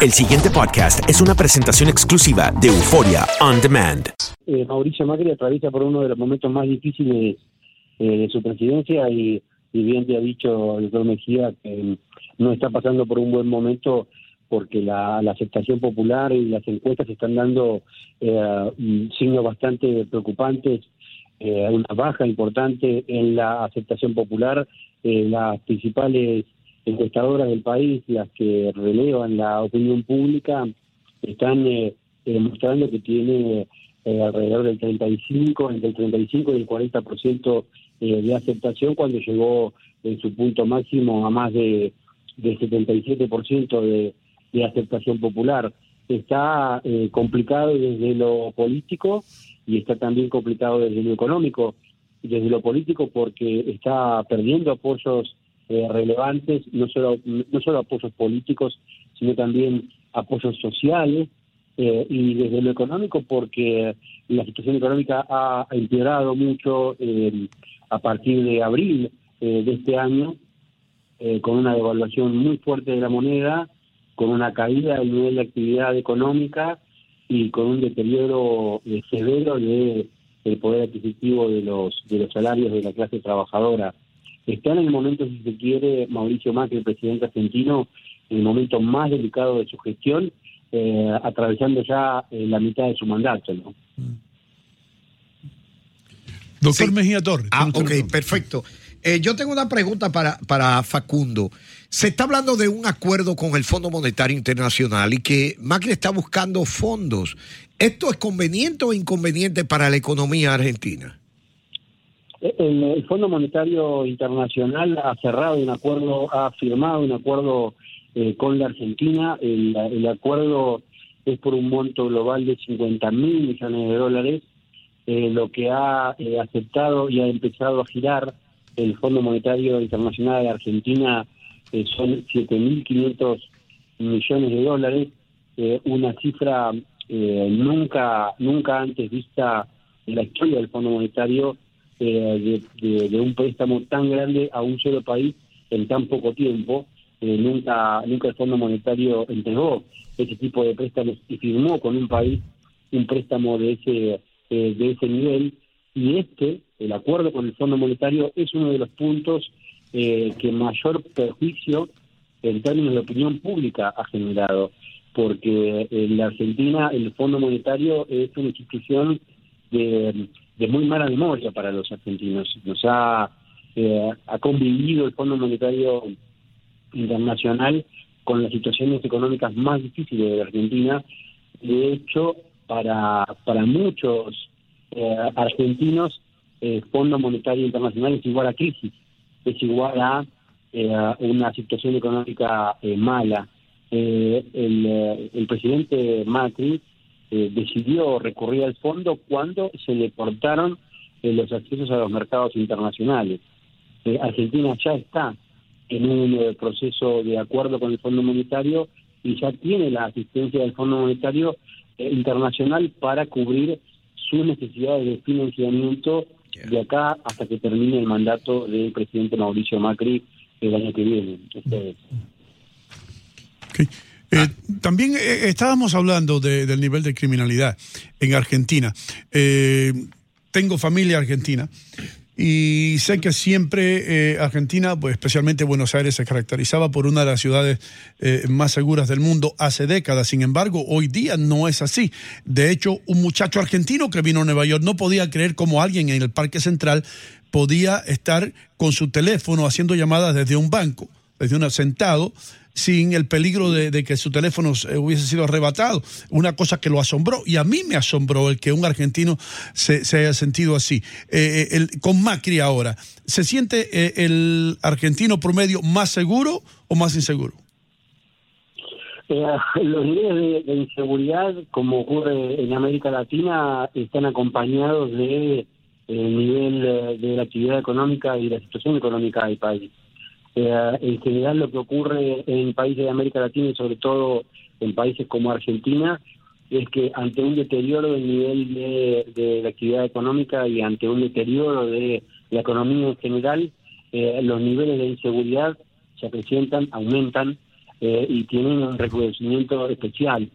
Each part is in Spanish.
El siguiente podcast es una presentación exclusiva de Euforia On Demand. Eh, Mauricio Macri atraviesa por uno de los momentos más difíciles eh, de su presidencia y, bien te ha dicho el doctor Mejía que no está pasando por un buen momento porque la, aceptación popular y las encuestas están dando eh, signos bastante preocupantes, eh, una baja importante en la aceptación popular, las principales encuestadoras del país, las que relevan la opinión pública, están eh, mostrando que tiene eh, alrededor del 35, entre el 35 y el 40% eh, de aceptación cuando llegó en su punto máximo a más de del 77% de, de aceptación popular. Está eh, complicado desde lo político y está también complicado desde lo económico. Desde lo político porque está perdiendo apoyos eh, relevantes, no solo, no solo apoyos políticos, sino también apoyos sociales, eh, y desde lo económico porque la situación económica ha empeorado mucho eh, a partir de abril de este año, con una devaluación muy fuerte de la moneda, con una caída del nivel de actividad económica y con un deterioro severo de el poder adquisitivo de los de los salarios de la clase trabajadora. Está en el momento, si se quiere, Mauricio Macri, el presidente argentino, en el momento más delicado de su gestión, eh, atravesando ya eh, la mitad de su mandato. ¿no? Doctor Mejía Torres. Ah, ok, perfecto. Eh, yo tengo una pregunta para, para Facundo. Se está hablando de un acuerdo con el Fondo Monetario Internacional y que Macri está buscando fondos. ¿Esto es conveniente o inconveniente para la economía argentina? El, Fondo Monetario Internacional ha cerrado un acuerdo, ha firmado un acuerdo eh, con la Argentina. El, acuerdo es por un monto global de 50 mil millones de dólares. Eh, lo que ha eh, aceptado y ha empezado a girar el Fondo Monetario Internacional de Argentina son 7.500 millones de dólares, una cifra nunca nunca antes vista en la historia del Fondo Monetario eh, de, un préstamo tan grande a un solo país en tan poco tiempo. Eh, nunca, nunca el Fondo Monetario entregó ese tipo de préstamos y firmó con un país un préstamo de ese, eh, de ese nivel. Y este, el acuerdo con el Fondo Monetario, es uno de los puntos que mayor perjuicio en términos de opinión pública ha generado, porque en la Argentina el Fondo Monetario es una institución de de muy mala memoria para los argentinos. Nos ha, eh, ha convivido el Fondo Monetario Internacional con las situaciones económicas más difíciles de la Argentina. De hecho, para, para muchos eh, argentinos, el Fondo Monetario Internacional es igual a crisis, es igual a eh, una situación económica mala. el, el presidente Macri eh, decidió recurrir al fondo cuando se le cortaron eh, los accesos a los mercados internacionales. Eh, Argentina ya está en un proceso de acuerdo con el Fondo Monetario y ya tiene la asistencia del Fondo Monetario Internacional para cubrir sus necesidades de financiamiento de acá hasta que termine el mandato del presidente Mauricio Macri el año que viene. Eh, también eh, estábamos hablando del nivel de criminalidad en Argentina. Eh, tengo familia argentina y sé que siempre Argentina, pues especialmente Buenos Aires, se caracterizaba por una de las ciudades más seguras del mundo hace décadas. Sin embargo, hoy día no es así. De hecho, un muchacho argentino que vino a Nueva York no podía creer cómo alguien en el Parque Central podía estar con su teléfono haciendo llamadas desde un banco, desde un sentado sin el peligro de, que su teléfono hubiese sido arrebatado. Una cosa que lo asombró y a mí me asombró el que un argentino se, haya sentido así. Eh, eh, el, con Macri ahora, ¿se siente eh, el argentino promedio más seguro o más inseguro? los niveles de, inseguridad, como ocurre en América Latina, están acompañados de el nivel de la actividad económica y la situación económica del país. Eh, en general lo que ocurre en países de América Latina y sobre todo en países como Argentina es que ante un deterioro del nivel de, la actividad económica y ante un deterioro de la economía en general, eh, los niveles de inseguridad se presentan, aumentan eh, y tienen un reconocimiento especial.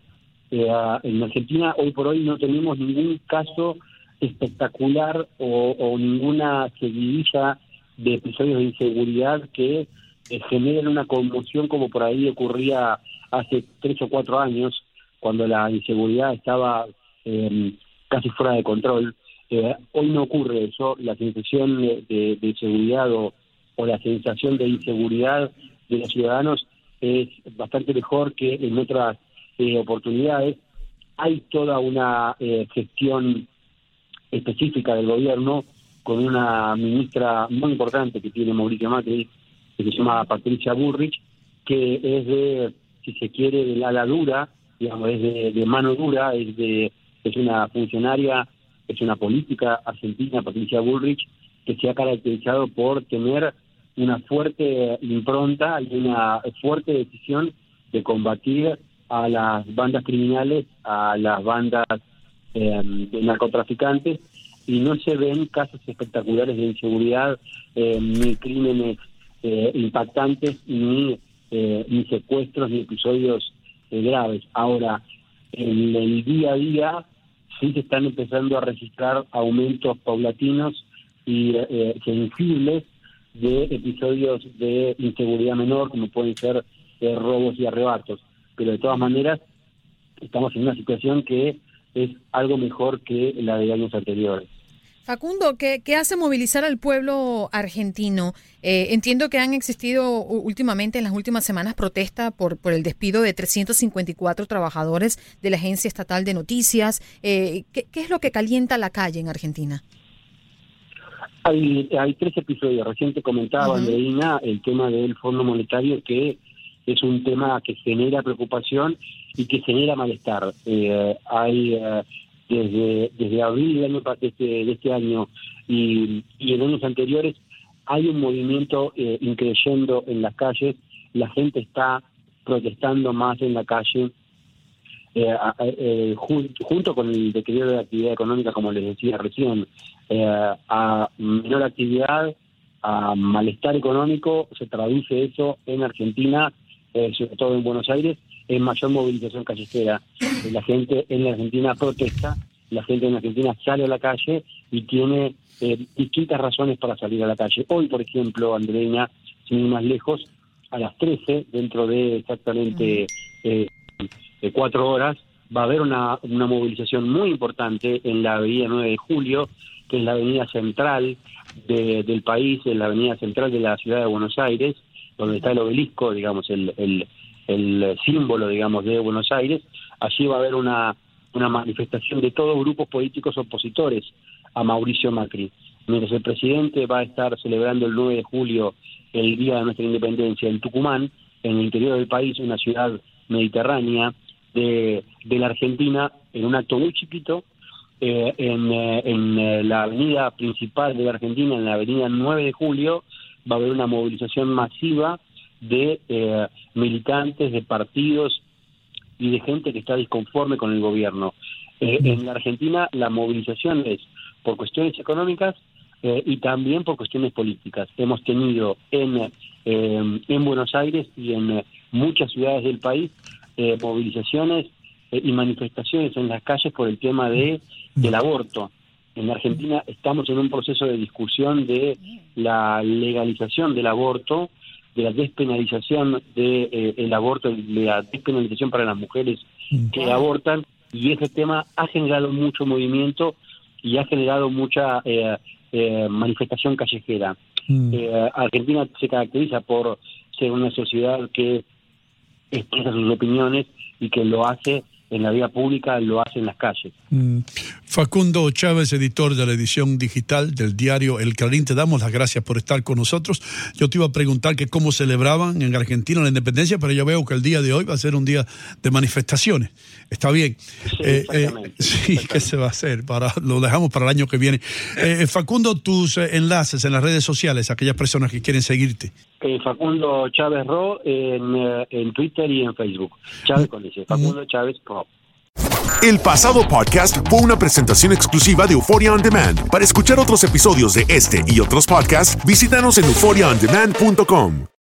Eh, en Argentina hoy por hoy no tenemos ningún caso espectacular o, ninguna seguidilla de episodios de inseguridad que eh, generen una conmoción como por ahí ocurría hace tres o cuatro años, cuando la inseguridad estaba em, casi fuera de control. Eh, hoy no ocurre eso, la sensación de, de, seguridad o, o, la sensación de inseguridad de los ciudadanos es bastante mejor que en otras eh, oportunidades. Hay toda una eh, gestión específica del gobierno con una ministra muy importante que tiene Mauricio Macri, que se llama Patricia Burrich, que es de, si se quiere, de la dura, digamos, es de, mano dura, es de es una funcionaria, es una política argentina, Patricia Bullrich, que se ha caracterizado por tener una fuerte impronta y una fuerte decisión de combatir a las bandas criminales, a las bandas em, de narcotraficantes, y no se ven casos espectaculares de inseguridad, em, ni crímenes eh, impactantes, ni, eh, ni secuestros, ni episodios eh, graves. Ahora, en el día a día sí se están empezando a registrar aumentos paulatinos y sensibles de episodios de inseguridad menor, como pueden ser robos y arrebatos. Pero de todas maneras, estamos en una situación que es algo mejor que la de años anteriores. Facundo, ¿qué, hace movilizar al pueblo argentino? Eh, entiendo que han existido últimamente, en las últimas semanas, protestas por, por el despido de 354 trabajadores de la Agencia Estatal de Noticias. Eh, ¿qué, es lo que calienta la calle en Argentina? Hay, hay tres episodios. Reciente comentaba, Andreina, el tema del Fondo Monetario, que es un tema que genera preocupación y que genera malestar. Eh, hay desde, desde abril del año, de, este, de este año y, en años anteriores, hay un movimiento eh, increyendo en las calles, la gente está protestando más en la calle, eh, eh, junto con el decreto de actividad económica, como les decía recién, eh, a menor actividad, a malestar económico, se traduce eso en Argentina, sobre todo en Buenos Aires, en mayor movilización callejera. La gente en la Argentina protesta, la gente en la Argentina sale a la calle y tiene eh, distintas razones para salir a la calle. Hoy, por ejemplo, Andreina, sin ir más lejos, a las 13, dentro de exactamente eh, cuatro horas, va a haber una, una movilización muy importante en la avenida 9 de Julio, que es la avenida central del país, en la avenida central de la ciudad de Buenos Aires, donde está el obelisco, digamos, el, el, el símbolo, digamos, de Buenos Aires, allí va a haber una, una manifestación de todos grupos políticos opositores a Mauricio Macri. Mientras el presidente va a estar celebrando el 9 de julio el Día de nuestra Independencia en Tucumán, en el interior del país, una ciudad mediterránea de, de la Argentina, en un acto muy chiquito, eh, en, eh, en eh, la avenida principal de la Argentina, en la avenida 9 de julio, va a haber una movilización masiva de eh, militantes, de partidos y de gente que está disconforme con el gobierno. Eh, en la Argentina la movilización es por cuestiones económicas eh, y también por cuestiones políticas. Hemos tenido en, en Buenos Aires y en muchas ciudades del país movilizaciones y manifestaciones en las calles por el tema de del aborto. En Argentina estamos en un proceso de discusión de la legalización del aborto de la despenalización del de, eh, aborto, de la despenalización para las mujeres que abortan, y ese tema ha generado mucho movimiento y ha generado mucha eh, eh, manifestación callejera. Mm. Argentina se caracteriza por ser una sociedad que expresa sus opiniones y que lo hace en la vía pública, lo hace en las calles. Mm. Facundo Chávez, editor de la edición digital del diario El Clarín, te damos las gracias por estar con nosotros. Yo te iba a preguntar que cómo celebraban en Argentina la independencia, pero yo veo que el día de hoy va a ser un día de manifestaciones. Está bien. Sí, eh, eh, sí ¿qué se va a hacer? Para, lo dejamos para el año que viene. Eh, Facundo, tus enlaces en las redes sociales, aquellas personas que quieren seguirte. Facundo Chávez Ro en, en, Twitter y en Facebook. Chávez con ese. Facundo Chávez Pro. El pasado podcast fue una presentación exclusiva de Euphoria On Demand. Para escuchar otros episodios de este y otros podcasts, visítanos en euphoriaondemand.com.